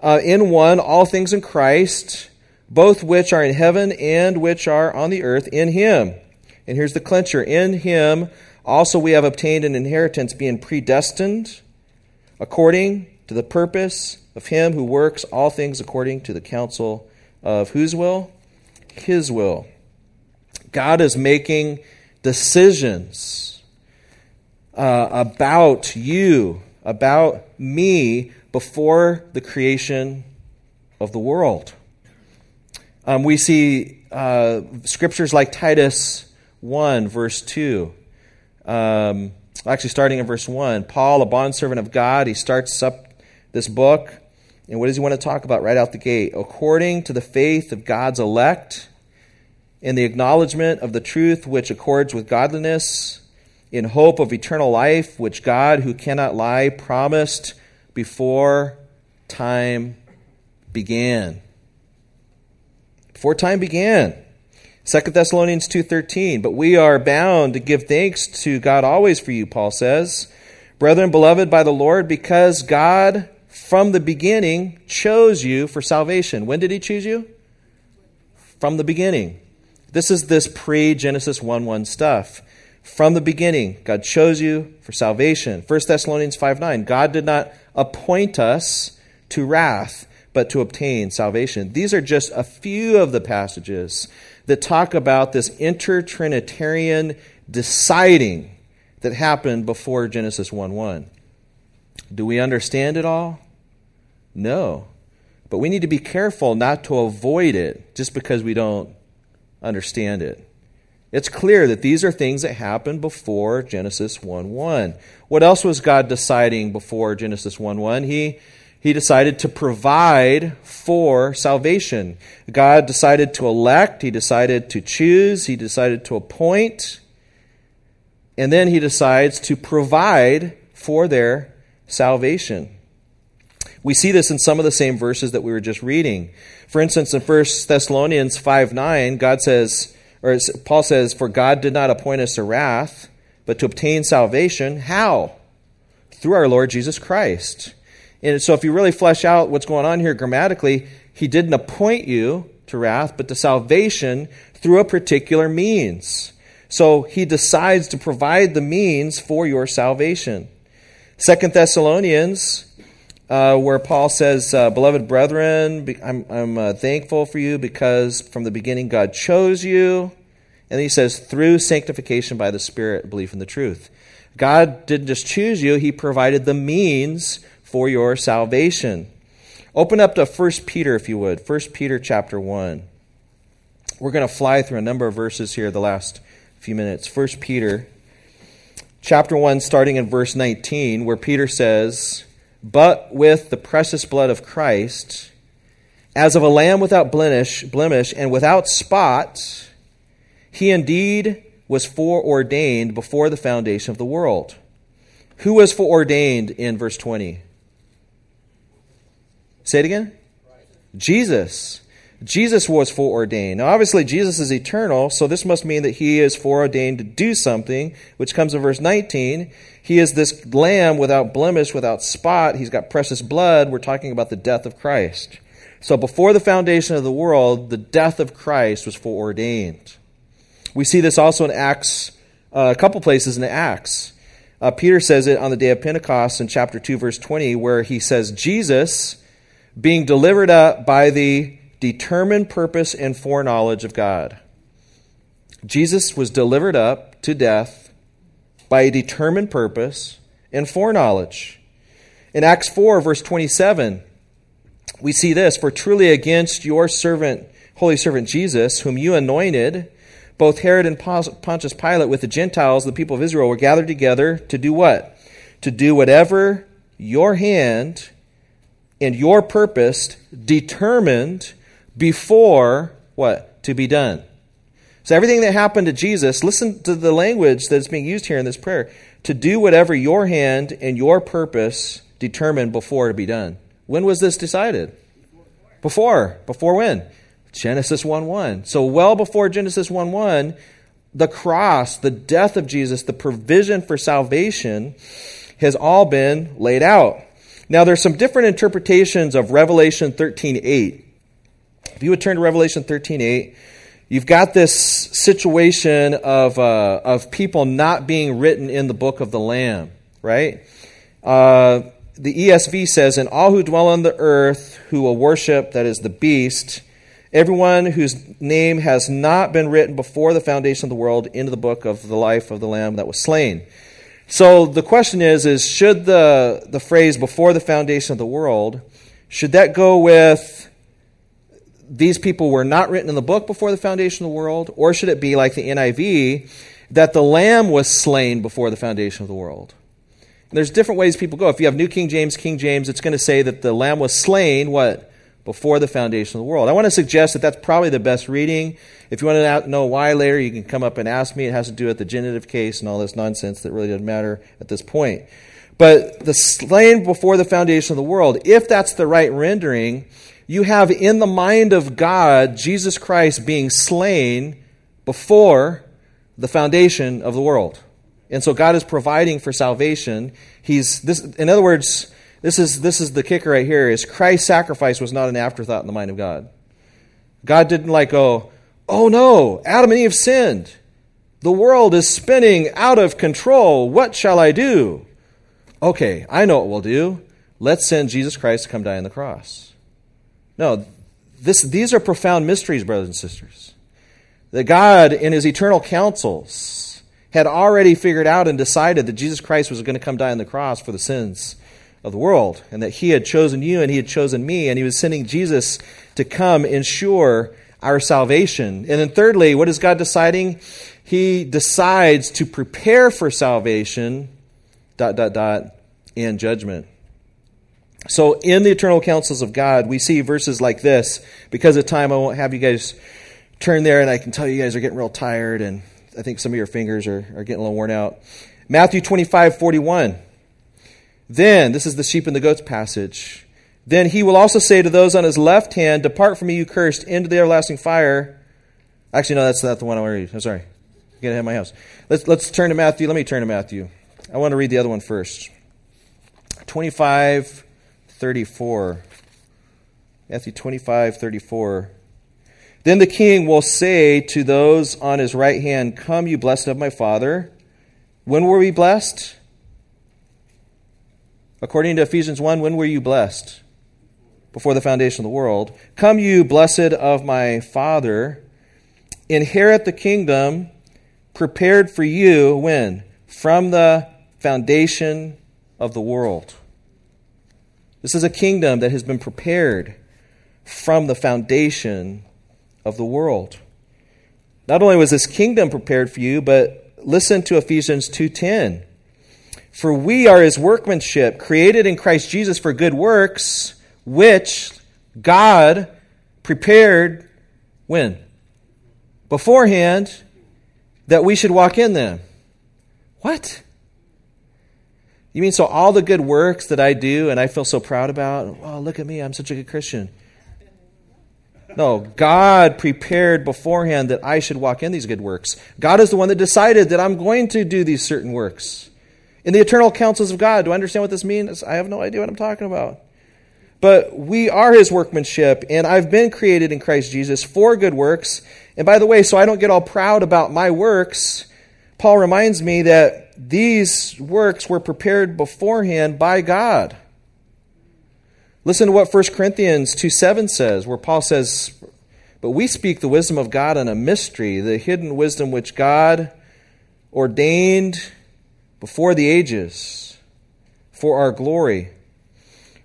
uh, in one all things in Christ both which are in heaven and which are on the earth in him. And here's the clincher in him also we have obtained an inheritance, being predestined according to the purpose of him who works all things according to the counsel of whose will? His will. God is making decisions. uh, about you, about me before the creation of the world. Um, we see uh, scriptures like Titus 1, verse 2. Um, actually, starting in verse 1. Paul, a bondservant of God, he starts up this book. And what does he want to talk about right out the gate? According to the faith of God's elect, in the acknowledgement of the truth which accords with godliness, in hope of eternal life, which God, who cannot lie, promised before time began. Before time began. 2 Thessalonians 2:13 But we are bound to give thanks to God always for you Paul says. Brethren beloved by the Lord because God from the beginning chose you for salvation. When did he choose you? From the beginning. This is this pre-Genesis 1:1 stuff. From the beginning God chose you for salvation. 1 Thessalonians 5:9 God did not appoint us to wrath but to obtain salvation. These are just a few of the passages that talk about this intertrinitarian deciding that happened before Genesis 1 1. Do we understand it all? No. But we need to be careful not to avoid it just because we don't understand it. It's clear that these are things that happened before Genesis 1 1. What else was God deciding before Genesis 1 1? He he decided to provide for salvation. God decided to elect, He decided to choose, He decided to appoint, and then He decides to provide for their salvation. We see this in some of the same verses that we were just reading. For instance, in 1 Thessalonians 5 9, God says, or Paul says, For God did not appoint us to wrath, but to obtain salvation. How? Through our Lord Jesus Christ and so, if you really flesh out what's going on here grammatically, he didn't appoint you to wrath, but to salvation through a particular means. So, he decides to provide the means for your salvation. Second Thessalonians, uh, where Paul says, uh, Beloved brethren, I'm, I'm uh, thankful for you because from the beginning God chose you. And he says, through sanctification by the Spirit, belief in the truth. God didn't just choose you, He provided the means for your salvation. Open up to 1 Peter, if you would. 1 Peter chapter 1. We're going to fly through a number of verses here the last few minutes. 1 Peter chapter 1, starting in verse 19, where Peter says, But with the precious blood of Christ, as of a lamb without blemish, blemish and without spot, he indeed was foreordained before the foundation of the world. Who was foreordained in verse 20? Say it again. Jesus. Jesus was foreordained. Now, obviously, Jesus is eternal, so this must mean that he is foreordained to do something, which comes in verse 19. He is this lamb without blemish, without spot. He's got precious blood. We're talking about the death of Christ. So, before the foundation of the world, the death of Christ was foreordained. We see this also in Acts, uh, a couple places in Acts. Uh, Peter says it on the day of Pentecost in chapter 2, verse 20, where he says, Jesus being delivered up by the determined purpose and foreknowledge of God. Jesus was delivered up to death by a determined purpose and foreknowledge. In Acts 4, verse 27, we see this For truly against your servant, holy servant Jesus, whom you anointed, both Herod and Pontius Pilate with the Gentiles, the people of Israel, were gathered together to do what? To do whatever your hand and your purpose determined before what? To be done. So everything that happened to Jesus, listen to the language that's being used here in this prayer. To do whatever your hand and your purpose determined before to be done. When was this decided? Before. Before when? Genesis 1 1. So, well before Genesis 1 1, the cross, the death of Jesus, the provision for salvation has all been laid out. Now, there's some different interpretations of Revelation 13:8. If you would turn to Revelation 13:8, you've got this situation of, uh, of people not being written in the book of the Lamb, right? Uh, the ESV says, And all who dwell on the earth who will worship, that is the beast, everyone whose name has not been written before the foundation of the world into the book of the life of the Lamb that was slain. So the question is, is should the, the phrase before the foundation of the world, should that go with these people were not written in the book before the foundation of the world, or should it be like the NIV, that the Lamb was slain before the foundation of the world? And there's different ways people go. If you have New King James, King James, it's going to say that the Lamb was slain, what? Before the foundation of the world. I want to suggest that that's probably the best reading. If you want to know why later, you can come up and ask me. It has to do with the genitive case and all this nonsense that really doesn't matter at this point. But the slain before the foundation of the world, if that's the right rendering, you have in the mind of God Jesus Christ being slain before the foundation of the world. And so God is providing for salvation. He's this in other words, this is this is the kicker right here is Christ's sacrifice was not an afterthought in the mind of God. God didn't like go, "Oh no, Adam and Eve sinned. The world is spinning out of control. What shall I do?" Okay, I know what we'll do. Let's send Jesus Christ to come die on the cross. No, this, these are profound mysteries, brothers and sisters. That God, in his eternal counsels, had already figured out and decided that Jesus Christ was going to come die on the cross for the sins of the world, and that he had chosen you and he had chosen me, and he was sending Jesus to come ensure our salvation. And then, thirdly, what is God deciding? He decides to prepare for salvation, dot, dot, dot, and judgment. So, in the eternal counsels of God, we see verses like this. Because of time, I won't have you guys turn there, and I can tell you guys are getting real tired, and I think some of your fingers are, are getting a little worn out. Matthew 25, 41. Then, this is the sheep and the goats passage. Then he will also say to those on his left hand, Depart from me, you cursed, into the everlasting fire. Actually, no, that's not the one I want to read. I'm sorry. Getting ahead of my house. Let's, let's turn to Matthew. Let me turn to Matthew. I want to read the other one first. 25, 34. Matthew 25, 34. Then the king will say to those on his right hand, Come, you blessed of my father. When were we blessed? According to Ephesians 1, when were you blessed? Before the foundation of the world. Come, you blessed of my father. Inherit the kingdom prepared for you when? From the foundation of the world. This is a kingdom that has been prepared from the foundation of the world. Not only was this kingdom prepared for you, but listen to Ephesians 2:10. For we are his workmanship, created in Christ Jesus for good works, which God prepared when? Beforehand that we should walk in them. What? You mean so all the good works that I do and I feel so proud about, oh, look at me, I'm such a good Christian. No, God prepared beforehand that I should walk in these good works. God is the one that decided that I'm going to do these certain works. In the eternal counsels of God, do I understand what this means? I have no idea what I'm talking about. But we are his workmanship, and I've been created in Christ Jesus for good works. And by the way, so I don't get all proud about my works, Paul reminds me that these works were prepared beforehand by God. Listen to what 1 Corinthians 2 7 says, where Paul says, But we speak the wisdom of God in a mystery, the hidden wisdom which God ordained before the ages for our glory,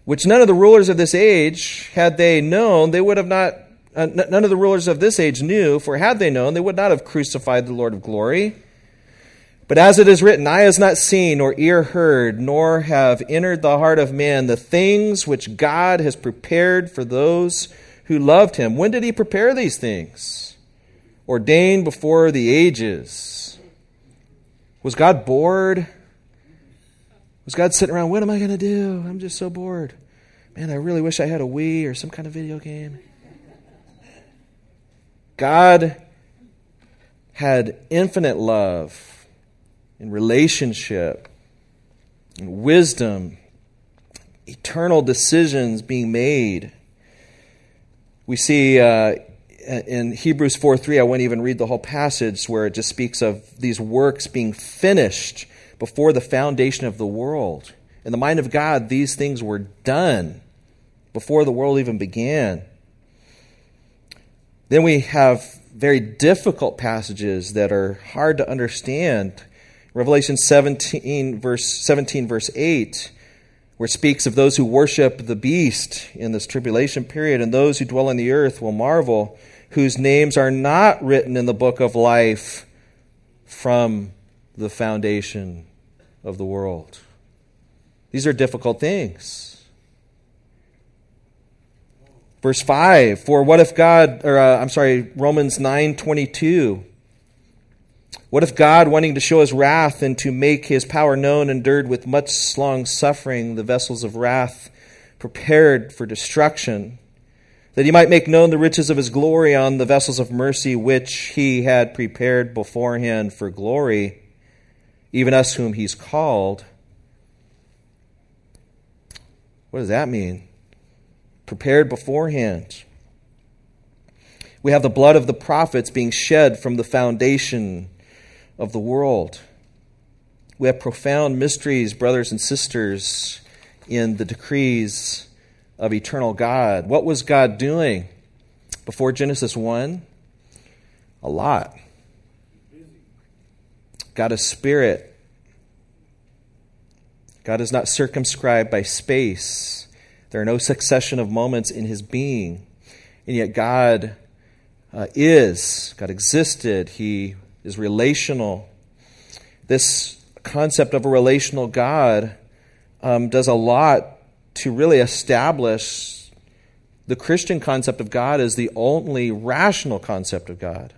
which none of the rulers of this age, had they known, they would have not, uh, none of the rulers of this age knew, for had they known, they would not have crucified the Lord of glory. But as it is written, eye has not seen, nor ear heard, nor have entered the heart of man the things which God has prepared for those who loved him. When did he prepare these things? Ordained before the ages. Was God bored? Was God sitting around, what am I going to do? I'm just so bored. Man, I really wish I had a Wii or some kind of video game. God had infinite love and relationship, and wisdom, eternal decisions being made. We see uh, in Hebrews 4 3, I won't even read the whole passage where it just speaks of these works being finished before the foundation of the world. In the mind of God, these things were done before the world even began. Then we have very difficult passages that are hard to understand Revelation 17 verse 17 verse 8 where it speaks of those who worship the beast in this tribulation period and those who dwell on the earth will marvel whose names are not written in the book of life from the foundation of the world. These are difficult things. Verse 5 For what if God, or uh, I'm sorry, Romans 9 22. What if God, wanting to show his wrath and to make his power known, endured with much long suffering the vessels of wrath prepared for destruction, that he might make known the riches of his glory on the vessels of mercy which he had prepared beforehand for glory, even us whom he's called? What does that mean? Prepared beforehand. We have the blood of the prophets being shed from the foundation of the world. We have profound mysteries, brothers and sisters, in the decrees of eternal God. What was God doing before Genesis 1? A lot. God is spirit. God is not circumscribed by space. There are no succession of moments in his being. And yet, God uh, is, God existed, he is relational. This concept of a relational God um, does a lot to really establish the Christian concept of God as the only rational concept of God.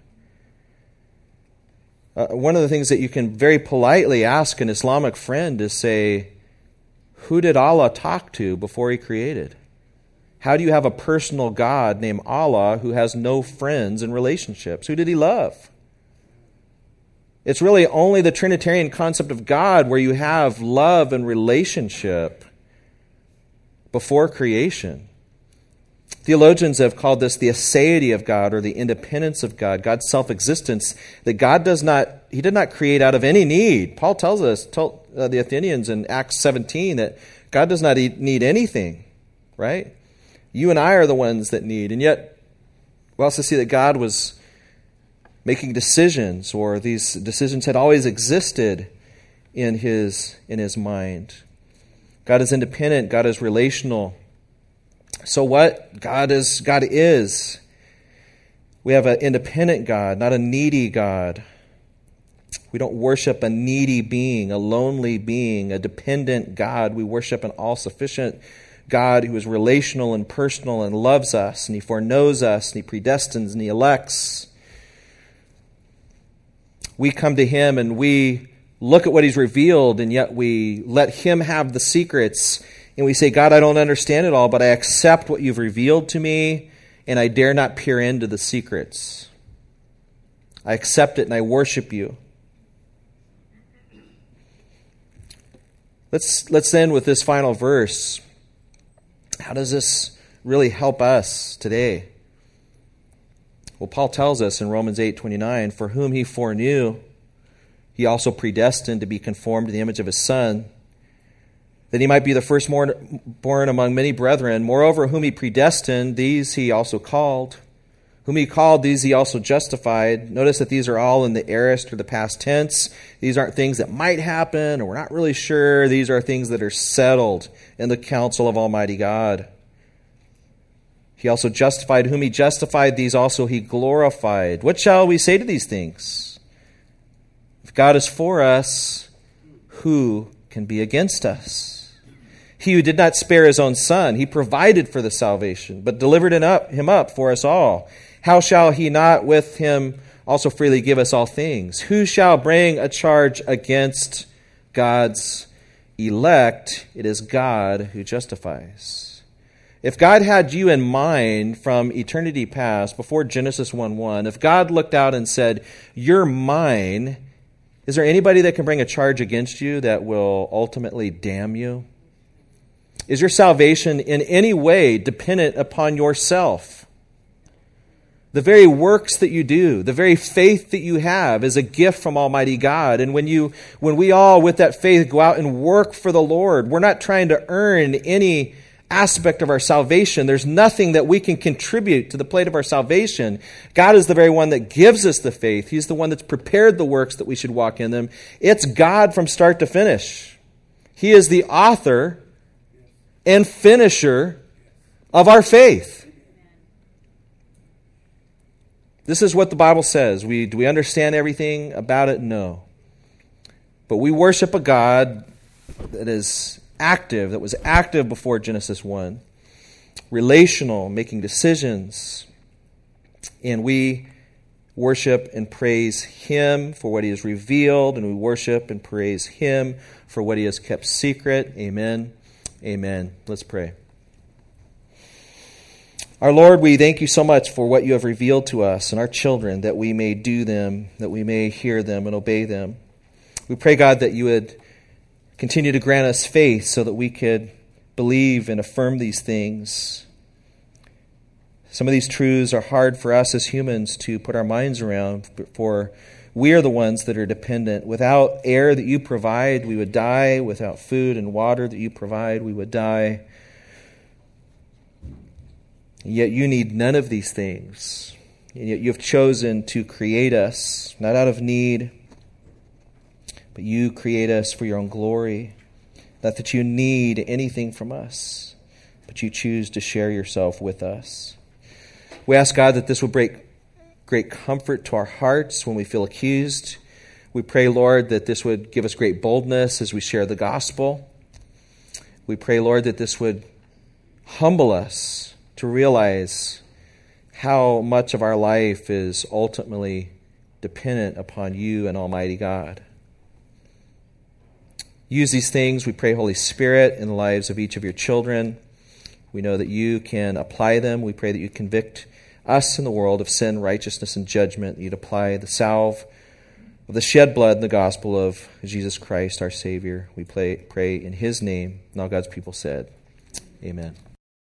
Uh, one of the things that you can very politely ask an Islamic friend is say, Who did Allah talk to before He created? How do you have a personal God named Allah who has no friends and relationships? Who did He love? It's really only the Trinitarian concept of God where you have love and relationship before creation. Theologians have called this the aseity of God or the independence of God, God's self existence, that God does not, He did not create out of any need. Paul tells us, told uh, the Athenians in Acts 17, that God does not need anything, right? You and I are the ones that need. And yet, we also see that God was making decisions, or these decisions had always existed in his, in his mind. God is independent, God is relational. So what? God is God is. We have an independent God, not a needy God. We don't worship a needy being, a lonely being, a dependent God. We worship an all sufficient God who is relational and personal and loves us, and He foreknows us, and He predestines, and He elects we come to Him and we look at what He's revealed, and yet we let Him have the secrets. And we say, God, I don't understand it all, but I accept what you've revealed to me, and I dare not peer into the secrets. I accept it and I worship you. Let's, let's end with this final verse. How does this really help us today? Well, Paul tells us in Romans 8:29, "For whom he foreknew, he also predestined to be conformed to the image of his son, that he might be the firstborn among many brethren. Moreover, whom he predestined, these he also called. Whom he called, these he also justified. Notice that these are all in the aorist or the past tense. These aren't things that might happen or we're not really sure. These are things that are settled in the counsel of Almighty God. He also justified whom he justified, these also he glorified. What shall we say to these things? God is for us, who can be against us? He who did not spare his own son, he provided for the salvation, but delivered him up for us all. How shall he not with him also freely give us all things? Who shall bring a charge against God's elect? It is God who justifies. If God had you in mind from eternity past, before Genesis 1 1, if God looked out and said, You're mine, is there anybody that can bring a charge against you that will ultimately damn you? Is your salvation in any way dependent upon yourself? The very works that you do, the very faith that you have is a gift from Almighty God. And when you when we all with that faith go out and work for the Lord, we're not trying to earn any aspect of our salvation. There's nothing that we can contribute to the plate of our salvation. God is the very one that gives us the faith. He's the one that's prepared the works that we should walk in them. It's God from start to finish. He is the author and finisher of our faith. This is what the Bible says. We, do we understand everything about it? No. But we worship a God that is active, that was active before Genesis 1, relational, making decisions. And we worship and praise Him for what He has revealed, and we worship and praise Him for what He has kept secret. Amen. Amen. Let's pray. Our Lord, we thank you so much for what you have revealed to us and our children, that we may do them, that we may hear them and obey them. We pray, God, that you would continue to grant us faith so that we could believe and affirm these things. Some of these truths are hard for us as humans to put our minds around, for we are the ones that are dependent. Without air that you provide, we would die. Without food and water that you provide, we would die. Yet you need none of these things. And yet you have chosen to create us, not out of need, but you create us for your own glory. Not that you need anything from us, but you choose to share yourself with us. We ask God that this will bring great comfort to our hearts when we feel accused. We pray, Lord, that this would give us great boldness as we share the gospel. We pray, Lord, that this would humble us to realize how much of our life is ultimately dependent upon you and Almighty God. Use these things, we pray, Holy Spirit, in the lives of each of your children. We know that you can apply them. We pray that you convict us in the world of sin, righteousness, and judgment. You'd apply the salve of the shed blood in the gospel of Jesus Christ, our Savior. We pray, in His name. And all God's people said, Amen.